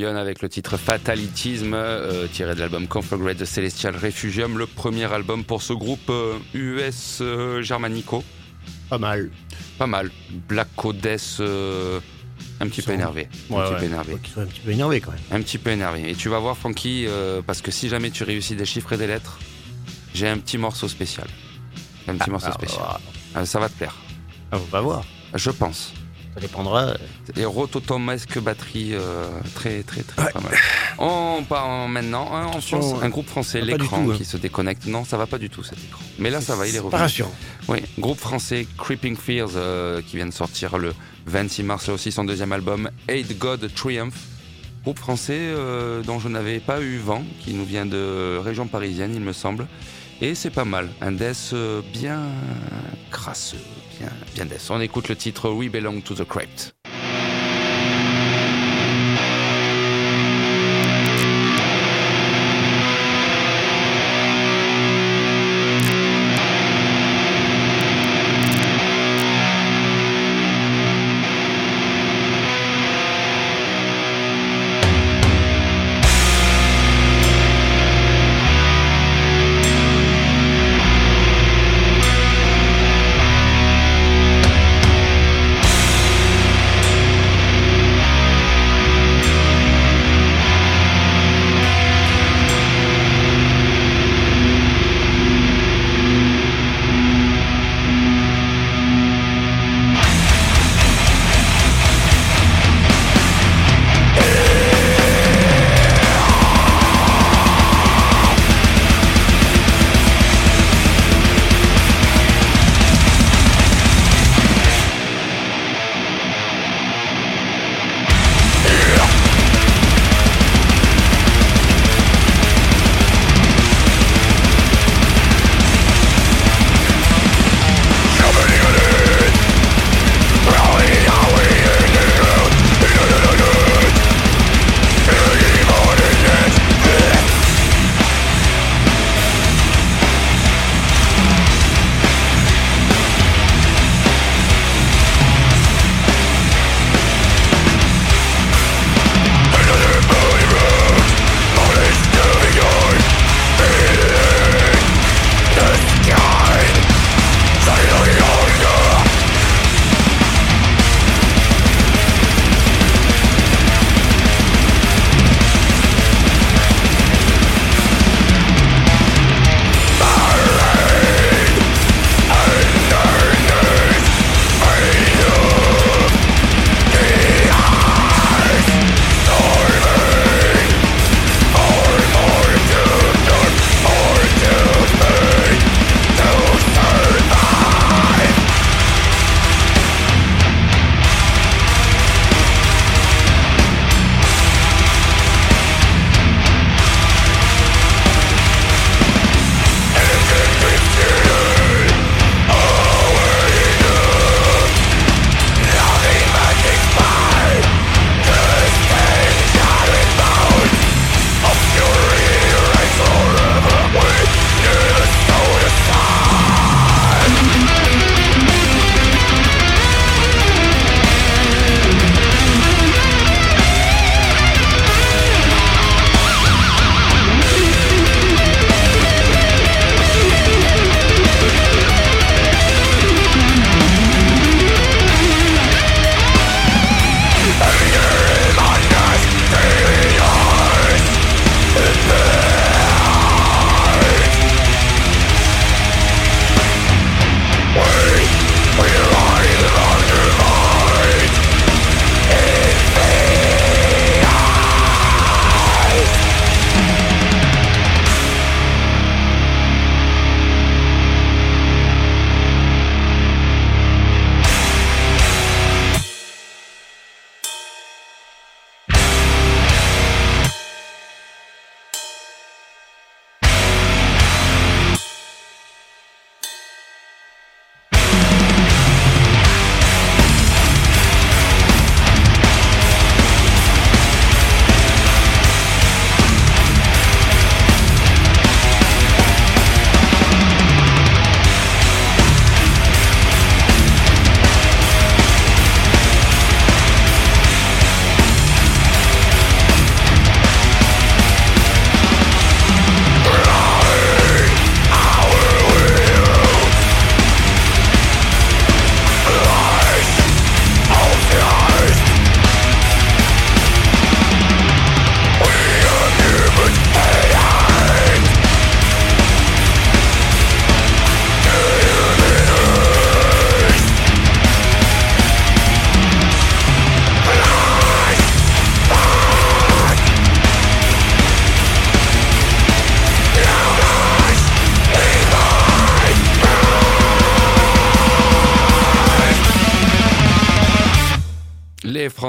Cambion avec le titre Fatalitisme, euh, tiré de l'album Conflagrate de Celestial Refugium, le premier album pour ce groupe euh, US euh, Germanico. Pas mal. Pas mal. Black Codes, euh, un petit peu énervé. Un petit ouais. peu énervé. Un petit peu énervé quand même. Un petit peu énervé. Et tu vas voir, Francky, euh, parce que si jamais tu réussis des chiffres et des lettres, j'ai un petit morceau spécial. Un petit morceau Ah, spécial. bah, Euh, ça va te plaire. ah, on va voir. Je pense. Ça dépendra. Et rototomesque batterie, euh, très très très pas mal. On part maintenant hein, en Attention, France, un groupe français, l'écran hein. qui se déconnecte. Non, ça va pas du tout cet écran. Mais là, ça va, il est Pas revenu. rassurant. Oui, groupe français Creeping Fears euh, qui vient de sortir le 26 mars, là aussi son deuxième album, Hate God Triumph. Groupe français euh, dont je n'avais pas eu vent, qui nous vient de région parisienne, il me semble. Et c'est pas mal, un death euh, bien crasseux, bien. On écoute le titre We Belong to the Crypt.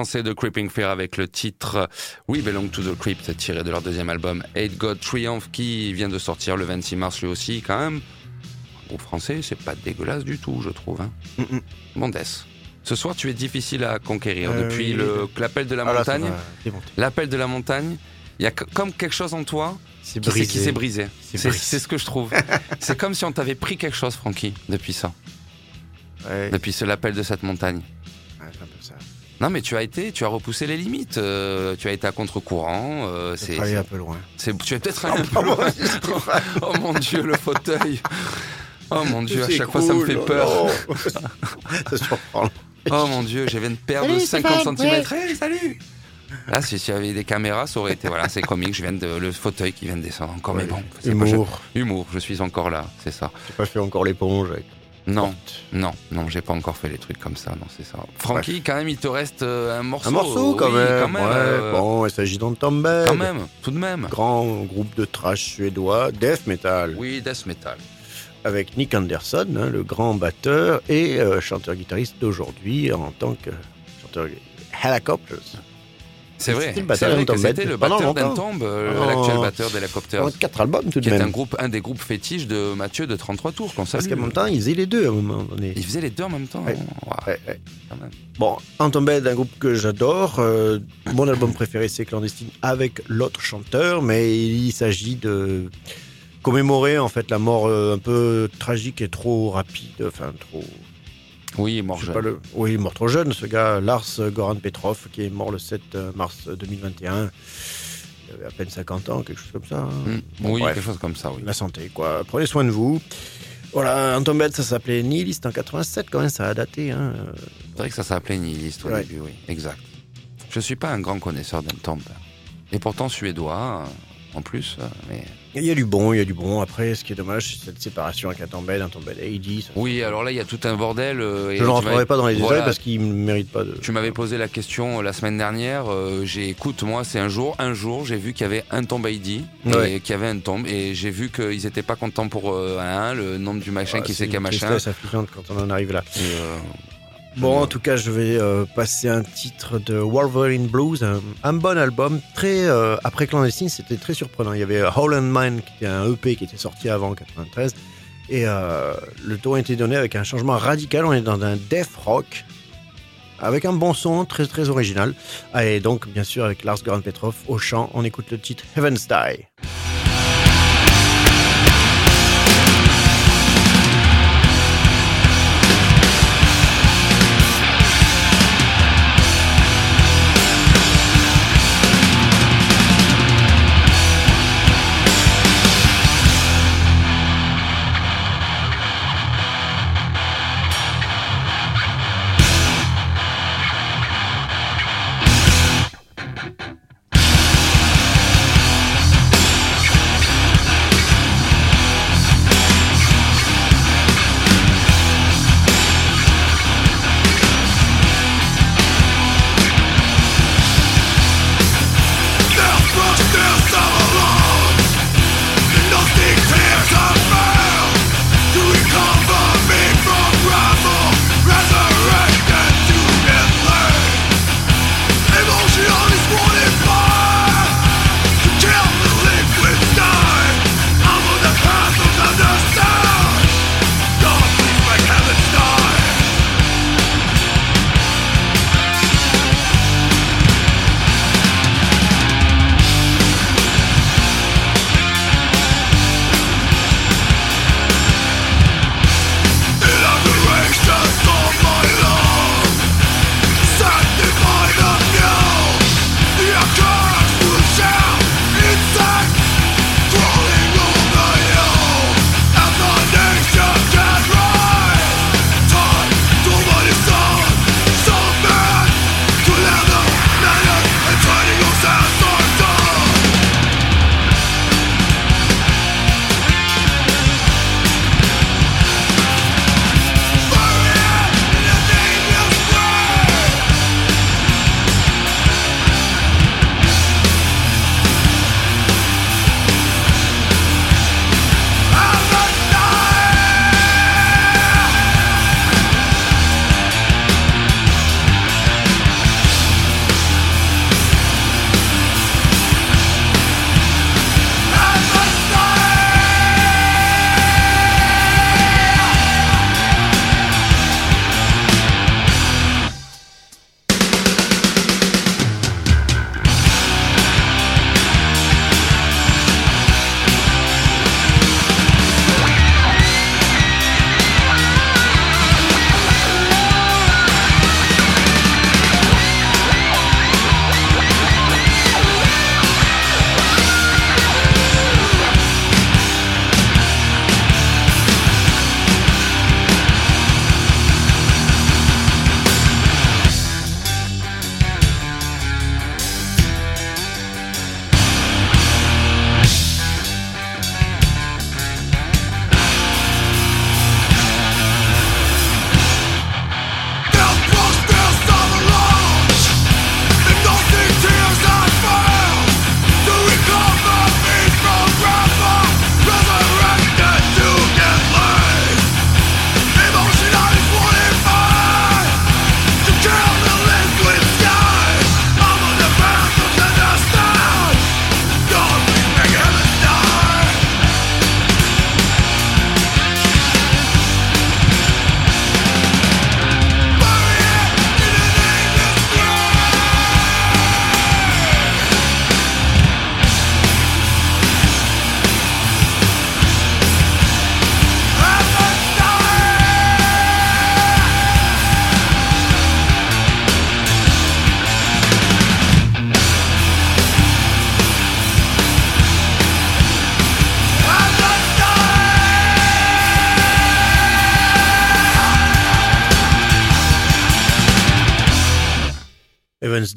Français de Creeping Fear avec le titre We Belong to the Crypt tiré de leur deuxième album Hate God Triumph qui vient de sortir le 26 mars lui aussi quand même. Au français, c'est pas dégueulasse du tout, je trouve. Hein. Mm, mm. Mondes. Ce soir, tu es difficile à conquérir Euh, depuis oui. le l'appel de la Ah montagne. va. L'appel de la montagne, il y a co- comme quelque chose en toi qui s'est- brisé. C'est C'est brisé. c'est ce que je trouve. c'est comme si on t'avait pris quelque chose, Francky, depuis ça, Ouais, depuis ce- l'appel de cette montagne. Non, mais tu as été, tu as repoussé les limites. euh, tu as été à contre-courant. euh, c'est, travaillé un peu loin. c'est- tu es peut-être allé un peu loin. oh mon dieu, le fauteuil. Oh mon dieu, à chaque fois ça me fait oh peur. ça surprend. Oh mon dieu, je viens de perdre Salut, 50 Stéphane, cm. Hey, salut Là, si s'il y avait des caméras, ça aurait été. Voilà, c'est comique. Je viens de. Le fauteuil qui vient de descendre encore, mais Ouais, bon. c'est pas- Humour. je- humour, je suis encore là, c'est ça. J'ai pas fait encore l'éponge avec. Non, non, non, j'ai pas encore fait les trucs comme ça, non, c'est ça. Francky, quand même, il te reste euh, un morceau. Un morceau quand oui, même. quand même, ouais. euh, Bon, il s'agit d'Entombed. quand même, tout de même. Grand groupe de trash suédois, death metal, Oui, death metal. avec Nick Anderson, hein, le grand batteur et euh, chanteur-guitariste d'aujourd'hui en tant que chanteur Helicopters. C'est vrai, C'était le batteur vrai que d'Entombed c'était le pendant batteur d'un longtemps. tombe, euh, Oh. l'actuel batteur d'Helicopters, Pendant quatre albums tout de qui est un, même. groupe, un des groupes fétiches de Mathieu de 33 tours, qu'on Parce qu'en même temps, ils faisaient les deux à un moment donné. Il faisait les deux en même temps. Ouais. Waouh, Ouais, ouais. quand même. Bon, Entombed, un groupe que j'adore. Euh, mon album préféré, c'est Clandestine avec l'autre chanteur, mais il s'agit de commémorer en fait la mort euh, un peu tragique et trop rapide, enfin trop. Oui, mort jeune. pas le- Oui, mort trop jeune, ce gars, Lars Goran Petrov, qui est mort le 7 mars 2021. Il avait à peine 50 ans, quelque chose comme ça. hein. Mm. Bon, oui, bref. quelque chose comme ça, oui. La santé, quoi. Prenez soin de vous. Voilà, Entombed, ça s'appelait Nihilist en 87, quand même, ça a daté. Hein. C'est vrai que ça s'appelait Nihilist au Ouais. début, oui, exact. Je suis pas un grand connaisseur d'un tombe. Et pourtant suédois, euh, en plus, euh, mais... Il y a du bon, il y a du bon. Après, ce qui est dommage, c'est cette séparation avec Entombed, Entombed AD. ça- Oui, alors là, il y a tout un bordel. euh, Je ne rentrerai pas dans les détails Voilà, parce qu'ils ne méritent pas de. Tu m'avais posé la question euh, la semaine dernière. euh, j'ai écoute, moi, c'est un jour, un jour, j'ai vu qu'il y avait un tombe ID Ouais. et qu'il y avait un tombe et j'ai vu qu'ils étaient pas contents pour euh, un, le nombre du machin Ah, qui c'est qu'un machin. affligeante quand on en arrive là. Et, Bon, en tout cas, je vais euh, passer un titre de Wolverine Blues, un, bon album. Très euh, après Clandestine, c'était très surprenant. Il y avait Holland Mine, qui était un EP qui était sorti avant 93, et euh, le ton a été donné avec un changement radical. On est dans un death rock avec un bon son très très original. Et donc, bien sûr, avec Lars Goran Petrov au chant, on écoute le titre Heaven's Die.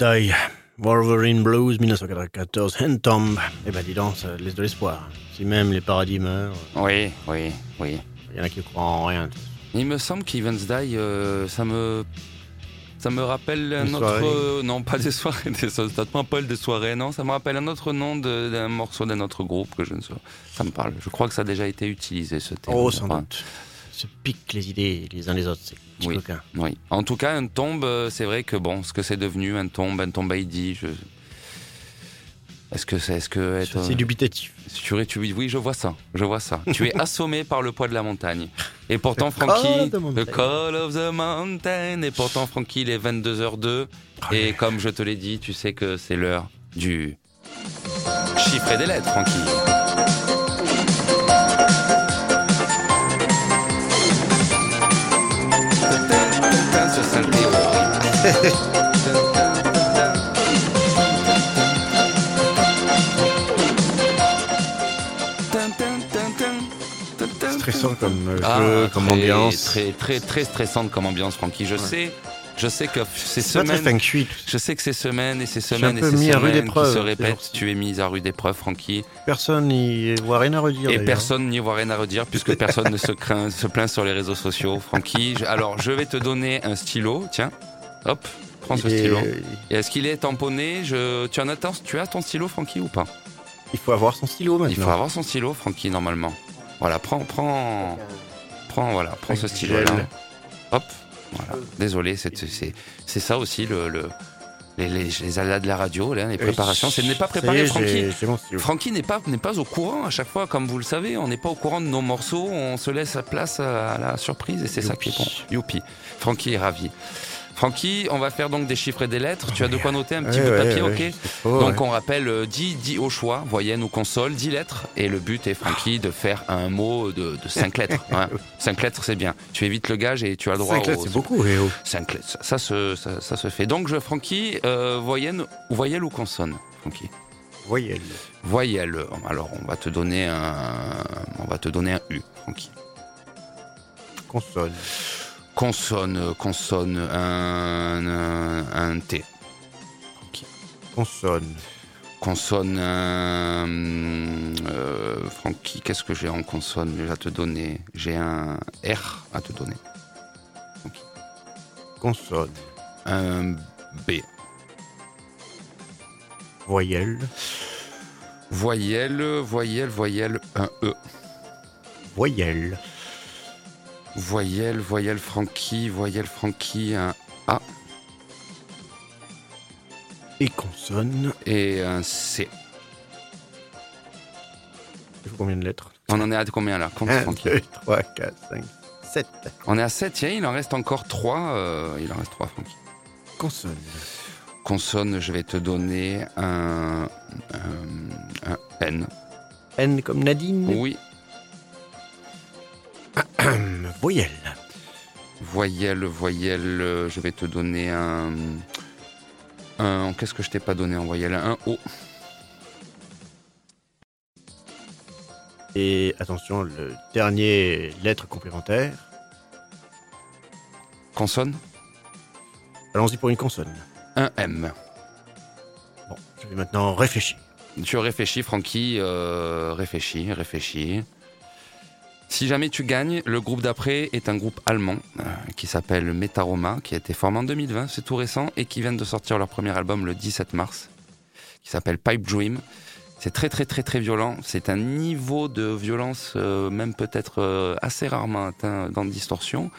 Evans Die, Wolverine Blues 1994, Hand Eh ben dis donc, ça laisse de l'espoir. Si même les paradis meurent, Oui, oui, oui. il y en a qui croient en rien. Il me semble qu'Evans Die, euh, ça me. Ça me rappelle un Des autre. soirées. euh, non, pas des soirées, des, ça ça te rappelle des soirées, non. Ça me rappelle un autre nom d'un morceau d'un autre groupe que je ne sais Ça me parle. Je crois que ça a déjà été utilisé ce terme. Oh, sans doute. Se piquent les idées les uns les autres, c'est Oui. Oui. En tout cas, un tombe, euh, c'est vrai que bon, ce que c'est devenu, un tombe, un tombe ID, je. Est-ce que c'est. Est-ce que. Être- assez dubitatif. Tu tu- oui, je vois ça. Je vois ça. tu es assommé par le poids de la montagne. Et pourtant, Francky, call of the call of the mountain. Et pourtant, Francky, il est 22h02. Et comme je te l'ai dit, tu sais que c'est l'heure du chiffre des lettres, Francky. Stressant comme euh, Ah, jeu, comme très, ambiance. Très, très, très stressante comme ambiance, Francky. Je sais, je sais que ces semaines, feng shui. je sais que ces semaines et ces semaines et ces mis semaines qui se répètent, tu es mis à rude épreuve, Francky. Personne n'y voit rien à redire. Et personne n'y voit rien à redire puisque personne ne se craint, se plaint sur les réseaux sociaux. Francky, alors je vais te donner un stylo. Tiens, hop, prends ce stylo. Et est-ce qu'il est tamponné je... tu, en as, ton- tu as ton stylo, Francky, ou pas Il faut avoir son stylo maintenant. Il faut avoir son stylo, Francky, normalement. Voilà, prends, prends, prends, voilà, prends ce stylo-là. gel. Hop, voilà. Désolé, c'est c'est- c'est ça aussi le, le- les, les, les aléas de la radio, là, les préparations. C'est n'est pas préparé, Francky. j'ai mon stylo. Francky n'est pas, n'est pas au courant à chaque fois, comme vous le savez, on n'est pas au courant de nos morceaux, on se laisse place à la surprise et c'est ça qui est bon. Youpi. Francky est ravi. Francky, on va faire donc des chiffres et des lettres. Tu as de quoi noter un petit Ouais, bout de papier, ouais, ok faux, Donc on rappelle euh, 10, 10 au choix, voyenne ou console, 10 lettres. Et le but est, Francky, de faire un mot de, de 5 lettres. 5 lettres, c'est bien. Tu évites le gage et tu as le droit Cinq lettres, au- c'est beaucoup, eh oh. 5 lettres, ça, ça se, ça, ça se fait. Donc, je, Francky, euh, voyelle ou consonne, Francky? Voyelle. Voyelle. Alors, on va te donner un, on va te donner un U, Francky. Consonne. Consonne, consonne, un, un, un T. Consonne. Consonne, un, euh, Francky, qu'est-ce que j'ai en consonne? À te donner J'ai un R à te donner. Consonne. Un B. Voyelle. Voyelle, voyelle, voyelle, un E. Voyelle. Voyelle, voyelle, Francky, voyelle, Francky, un Et consonne. et un C. Il faut combien de lettres? On en est à combien là? Compte, 1, Francky. 2, 3, 4, 5, 7. On est à 7, tiens, il en reste encore 3. il en reste 3, Francky. Consonne. Consonne, je vais te donner un, un, un N. N comme Nadine. Oui. Voyelle. Voyelle, voyelle, euh, je vais te donner un. un Qu'est-ce que je t'ai pas donné en voyelle? Un O. Et attention, le dernier lettre complémentaire. Consonne Allons-y pour une consonne. Un M. Bon, je vais maintenant réfléchir. Tu réfléchis, Francky, euh, réfléchis, réfléchis. Si jamais tu gagnes, le groupe d'après est un groupe allemand euh, qui s'appelle Metaroma, qui a été formé en 2020, c'est tout récent, et qui vient de sortir leur premier album le 17 mars, qui s'appelle Pipe Dream. C'est très très très très violent. C'est un niveau de violence euh, même peut-être euh, assez rarement atteint dans Distorsion.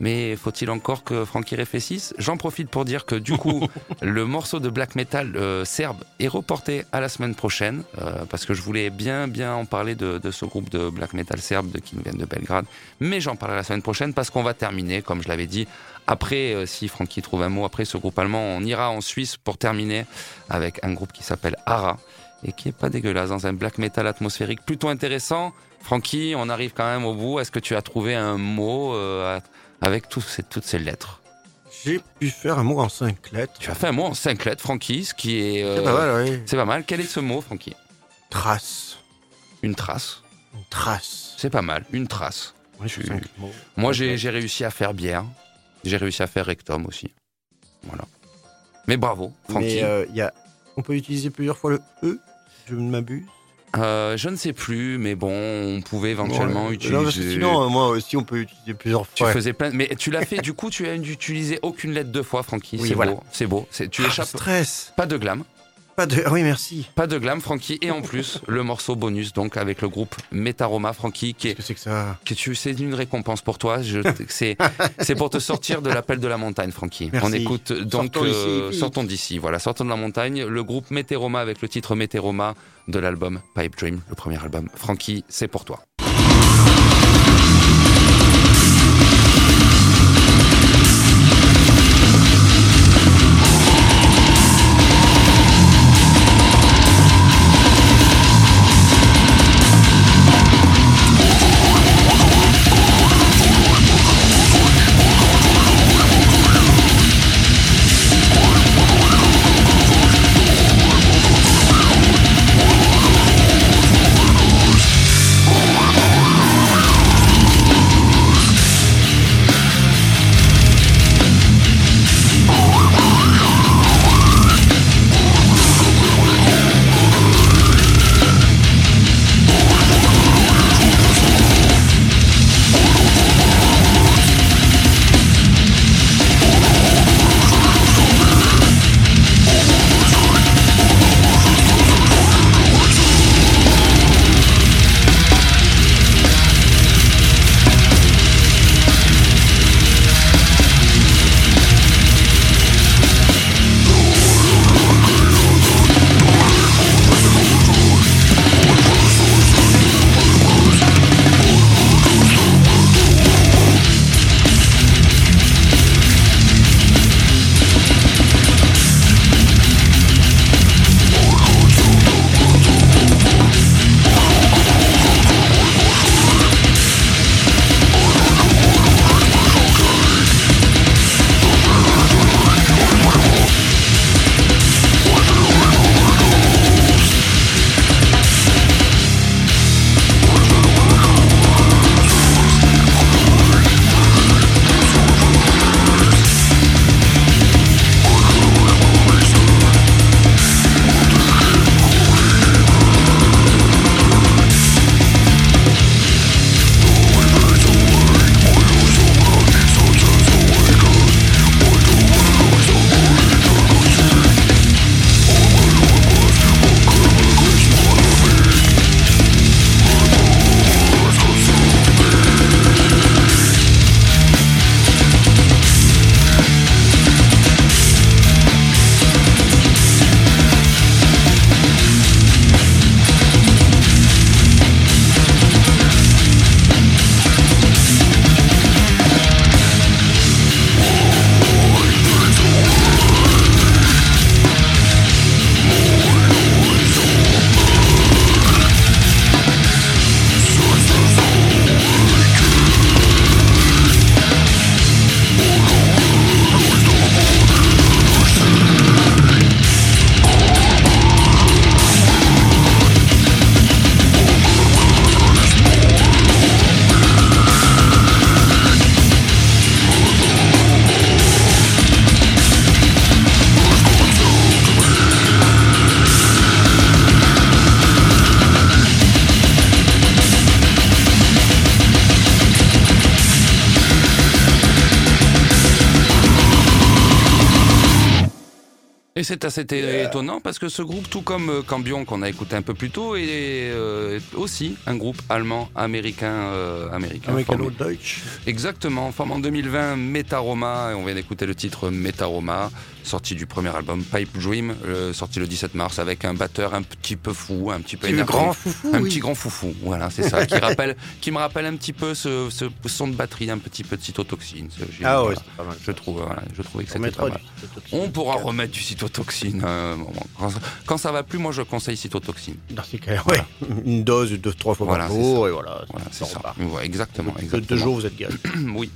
Mais faut-il encore que Francky réfléchisse? J'en profite pour dire que du coup, le morceau de black metal euh, serbe est reporté à la semaine prochaine, euh, parce que je voulais bien bien en parler de, de ce groupe de black metal serbe de, qui nous vient de Belgrade. Mais j'en parlerai la semaine prochaine parce qu'on va terminer, comme je l'avais dit. Après, euh, si Francky trouve un mot, après ce groupe allemand, on ira en Suisse pour terminer avec un groupe qui s'appelle Ara et qui est pas dégueulasse dans un black metal atmosphérique plutôt intéressant. Francky, on arrive quand même au bout. Est-ce que tu as trouvé un mot avec ces- toutes ces lettres J'ai pu faire un mot en cinq lettres. Tu as fait un mot en cinq lettres, Francky, ce qui est. euh, C'est pas mal, oui. c'est pas mal. Quel est ce mot, Francky Trace. Une trace. Une trace. C'est pas mal. Une trace. Tu- mots. Moi, j'ai j'ai réussi à faire bière. J'ai réussi à faire rectum aussi. Voilà. Mais bravo, Francky. Mais euh, y a... on peut utiliser plusieurs fois le E, je ne m'abuse. Euh, je ne sais plus, mais bon, on pouvait éventuellement Ouais. utiliser. Non, parce que sinon, euh, moi aussi, on peut utiliser plusieurs Tu fois. faisais plein, mais tu l'as fait. du coup, tu as utilisé aucune lettre deux fois, Francky. Oui, c'est voilà. beau, c'est beau. C'est- Tu Ah, échappes. stress. Pas de glam, Pas de... Ah oui, merci. pas de glam, Francky. Et en plus, le morceau bonus, donc avec le groupe Metaroma, Francky, qui est Qu'est-ce que c'est que ça? que tu c'est une récompense pour toi. Je- C'est c'est pour te sortir de l'appel de la montagne, Francky. Merci. On écoute donc Sortons d'ici, euh, sortons d'ici. Voilà, sortons de la montagne. Le groupe Meteoroma avec le titre Meteoroma de l'album Pipe Dream, le premier album. Francky, c'est pour toi. Et c'est assez étonnant parce que ce groupe, tout comme euh, Cambion qu'on a écouté un peu plus tôt, est euh, aussi un groupe allemand américain euh, américain. Americano-Deutsch. Exactement, formé en 2020, Metaroma, et on vient d'écouter le titre Metaroma, sorti du premier album Pipe Dream, euh, sorti le 17 mars avec un batteur un petit peu fou, un petit peu énervé. grand foufou. Un oui. petit grand foufou, voilà, c'est ça, qui, rappelle, qui me rappelle un petit peu ce, ce son de batterie, un petit peu de cytotoxine. ce- Ah ouais, pas mal. Je trouve, voilà, je trouvais que On c'était pas mal. On pourra remettre du cytotoxine. euh, bon, quand, quand ça va plus, moi je conseille cytotoxine. Dans ces cas, ouais. Une dose de deux, trois fois par jour, et voilà. Voilà, c'est ça. Ouais, exactement, De- de exactement. deux jours, vous êtes gaz. oui.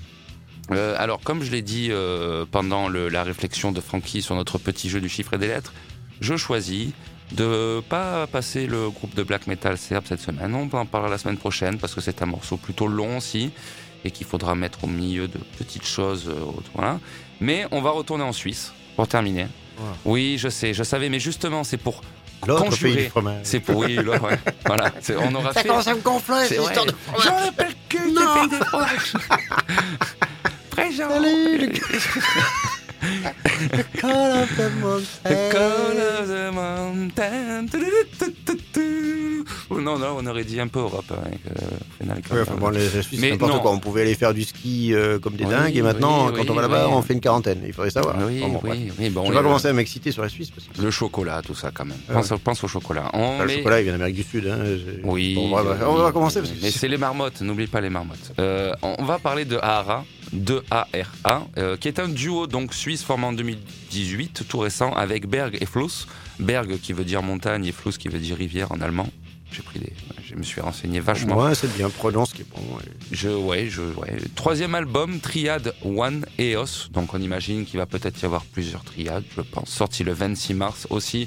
Euh, alors, comme je l'ai dit euh, pendant le- la réflexion de Francky sur notre petit jeu du chiffre et des lettres, je choisis de pas passer le groupe de black metal serbe cette semaine. On en parlera la semaine prochaine parce que c'est un morceau plutôt long aussi et qu'il faudra mettre au milieu de petites choses. euh, voilà. Mais on va retourner en Suisse pour terminer. Oui, je sais, je savais, mais justement, c'est pour L'autre pays. C'est pour oui, là, ouais. voilà. On aura fait. à me gonfler, C'est cette histoire de fromage. J'en ai pas le pays des fromages. Présent. Salut, le Call of the The mountain. call of the mountain. Oh non, non, on aurait dit un peu Europe Final Countdown. Ouais, enfin, bon, les Suisses, Mais c'est n'importe quoi. On pouvait aller faire du ski euh, comme des Oui, dingues et maintenant, oui, quand oui, on va là-bas, on fait une quarantaine. Il faudrait savoir. Oui, bon, bref. oui, bon, Je vais pas commencer à m'exciter sur la Suisse. Parce que Le chocolat, tout ça quand même. Pense, pense au chocolat. On le met- chocolat, il vient d'Amérique du Sud. Hein. Oui. Bon, on va commencer parce que Mais c'est les marmottes, n'oublie pas les marmottes. Euh, on va parler de Ahara, de ARA, euh, qui est un duo donc suisse formé en 2018, tout récent, avec Berg et Fluss. Berg qui veut dire montagne et Fluss qui veut dire rivière en allemand. J'ai pris des, je me suis renseigné vachement. Ouais, c'est bien. Prenons ce qui est bon. ouais. Je, ouais, je, ouais. Troisième album, Triade One Eos. Donc on imagine qu'il va peut-être y avoir plusieurs triades, je pense. Sorti le 26 mars aussi.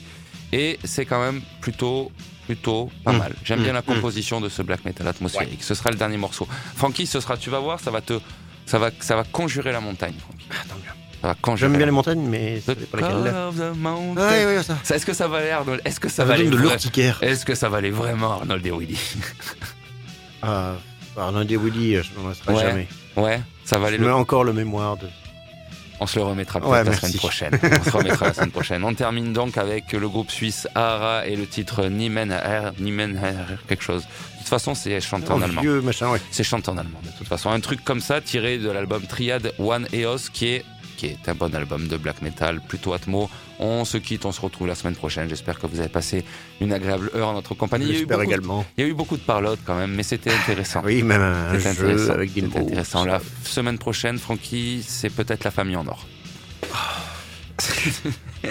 Et c'est quand même plutôt, plutôt pas Mm. mal. J'aime bien la composition de ce black metal atmosphérique. Ce sera le dernier morceau. Francky, ce sera, tu vas voir, ça va te, ça va, ça va conjurer la montagne. Francky. Ah, tant mieux. Ça va conjurer. J'aime bien les montagnes, mais call of the mountain. Ouais, ouais, ça. Ça, Est-ce que ça va aller, Arnold Est-ce que ça Ça va va aller de vra- l'urticaire. Est-ce que ça va aller vraiment, Arnold et Willy Ah, Arnaud et Willy, je n'en laisserai Ouais. jamais. Ouais, ça va aller. Je le- mets encore le mémoire de. On se le remettra peut-être Ouais, la merci. semaine prochaine. On se remettra la semaine prochaine. On termine donc avec le groupe suisse Ahara et le titre Niemen Her, Niemen Her, quelque chose. De toute façon, c'est chanté en Oh, allemand. machin, ouais. C'est chanté en allemand, de toute façon. Un truc comme ça, tiré de l'album Triad One Eos, qui est, qui est un bon album de black metal, plutôt atmo. On se quitte, on se retrouve la semaine prochaine. J'espère que vous avez passé une agréable heure en notre compagnie. J'espère également. il y a eu beaucoup de parlotte quand même, mais c'était intéressant. Oui, même un jeu intéressant. avec des intéressant. La semaine prochaine, Francky, c'est peut-être la famille en or.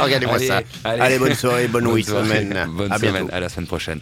Regardez-moi ça. allez. Allez, bonne soirée, bonne, Bonne week semaine. Bonne à semaine. bientôt. À la semaine prochaine.